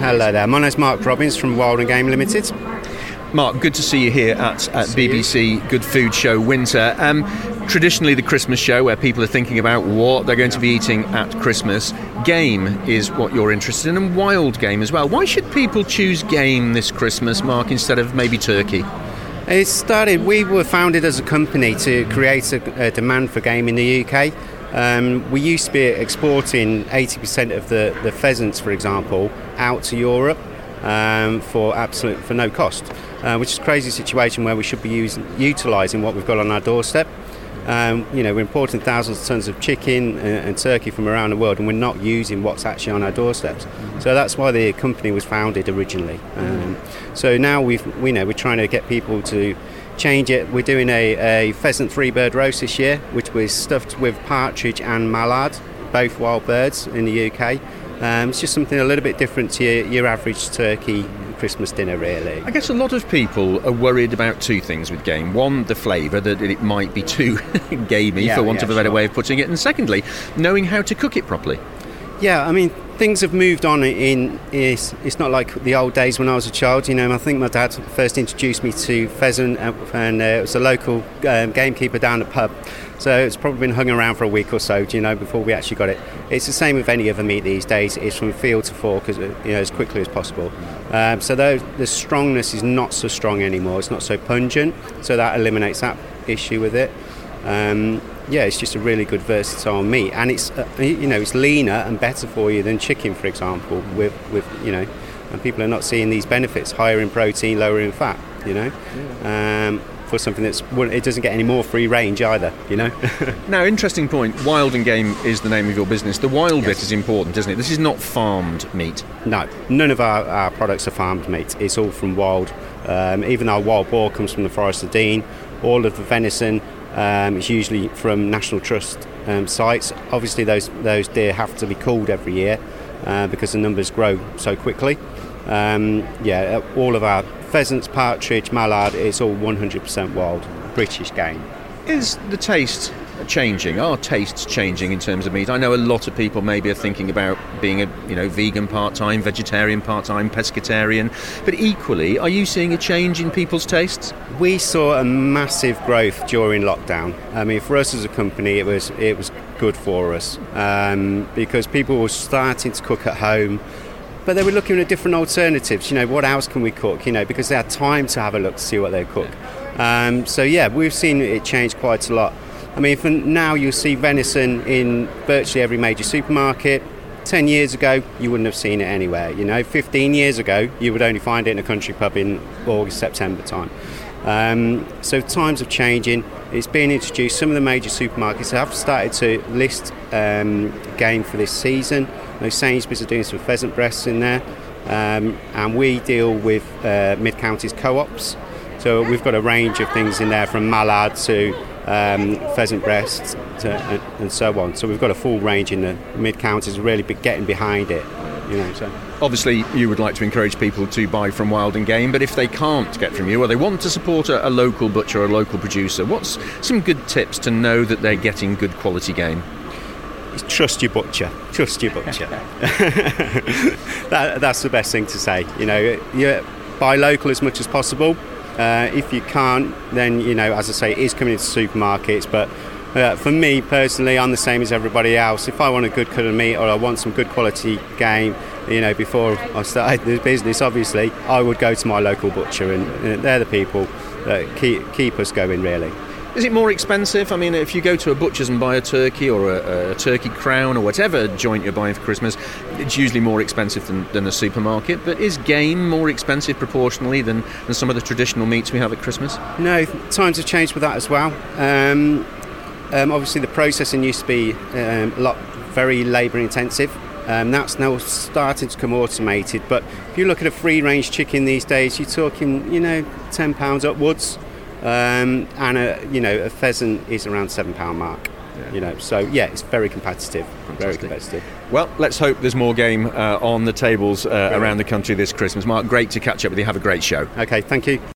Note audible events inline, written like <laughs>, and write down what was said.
Hello there, my name's Mark Robbins from Wild and Game Limited. Mark, good to see you here at, at BBC Good Food Show Winter. Um, traditionally, the Christmas show where people are thinking about what they're going to be eating at Christmas. Game is what you're interested in, and wild game as well. Why should people choose game this Christmas, Mark, instead of maybe turkey? It started, we were founded as a company to create a, a demand for game in the UK. Um, we used to be exporting 80% of the, the pheasants, for example, out to Europe um, for absolute for no cost, uh, which is a crazy situation where we should be using, utilising what we've got on our doorstep. Um, you know, we're importing thousands of tons of chicken and, and, turkey from around the world, and we're not using what's actually on our doorsteps. So that's why the company was founded originally. Um, so now we've, we know we're trying to get people to change it. We're doing a, a pheasant three bird roast this year, which was stuffed with partridge and mallard, both wild birds in the UK. Um, it's just something a little bit different to your, your average turkey Christmas dinner, really. I guess a lot of people are worried about two things with game. One, the flavour, that it might be too <laughs> gamey, yeah, for want yeah, of a better sure. way of putting it. And secondly, knowing how to cook it properly. Yeah, I mean, things have moved on. In it's, it's not like the old days when I was a child. You know, I think my dad first introduced me to pheasant, uh, and uh, it was a local um, gamekeeper down the pub. So it's probably been hung around for a week or so, you know, before we actually got it. It's the same with any other meat these days. It's from field to fork, as you know, as quickly as possible. Um, so the strongness is not so strong anymore. It's not so pungent. So that eliminates that issue with it. Um, yeah, it's just a really good versatile meat, and it's uh, you know it's leaner and better for you than chicken, for example. With with you know, and people are not seeing these benefits: higher in protein, lower in fat. You know. Yeah. Um, for something that's well, it doesn't get any more free range either, you know. <laughs> now, interesting point. Wild and game is the name of your business. The wild yes. bit is important, isn't it? This is not farmed meat. No, none of our, our products are farmed meat. It's all from wild. Um, even our wild boar comes from the Forest of Dean. All of the venison um, is usually from National Trust um, sites. Obviously, those those deer have to be culled every year uh, because the numbers grow so quickly. Um, yeah, all of our pheasants, partridge, mallard, it's all 100% wild British game. Is the taste changing? our tastes changing in terms of meat? I know a lot of people maybe are thinking about being a you know vegan part time, vegetarian part time, pescatarian, but equally, are you seeing a change in people's tastes? We saw a massive growth during lockdown. I mean, for us as a company, it was it was good for us um, because people were starting to cook at home but they were looking at different alternatives. You know, what else can we cook? You know, because they had time to have a look to see what they cook. Um, so yeah, we've seen it change quite a lot. I mean, for now you'll see venison in virtually every major supermarket. 10 years ago, you wouldn't have seen it anywhere. You know, 15 years ago, you would only find it in a country pub in August, September time. Um, so times are changing. It's being introduced. Some of the major supermarkets have started to list um, game for this season. You know, Sainsbury's are doing some pheasant breasts in there, um, and we deal with uh, mid counties co-ops. So we've got a range of things in there, from mallard to um, pheasant breasts to, and so on. So we've got a full range in the mid counties. Really be getting behind it. You know, so. Obviously, you would like to encourage people to buy from Wild and Game, but if they can't get from you or they want to support a, a local butcher or a local producer, what's some good tips to know that they're getting good quality game? trust your butcher. Trust your butcher. <laughs> <laughs> that, that's the best thing to say. You know, you buy local as much as possible. Uh, if you can't, then you know, as I say, it is coming into supermarkets. But uh, for me personally, I'm the same as everybody else. If I want a good cut of meat or I want some good quality game, you know, before I started the business, obviously, I would go to my local butcher, and, and they're the people that keep, keep us going, really. Is it more expensive? I mean, if you go to a butcher's and buy a turkey or a, a, turkey crown or whatever joint you're buying for Christmas, it's usually more expensive than, than supermarket. But is game more expensive proportionally than, than some of the traditional meats we have at Christmas? No, times have changed with that as well. Um, um, obviously, the processing used to be um, a lot very labour intensive. Um, that's now starting to come automated. But if you look at a free range chicken these days, you're talking, you know, £10 upwards. Um, and a you know a pheasant is around seven pound mark. Yeah. You know, so yeah, it's very competitive. Fantastic. Very competitive. Well, let's hope there's more game uh, on the tables uh, around the country this Christmas. Mark, great to catch up with you. Have a great show. Okay, thank you.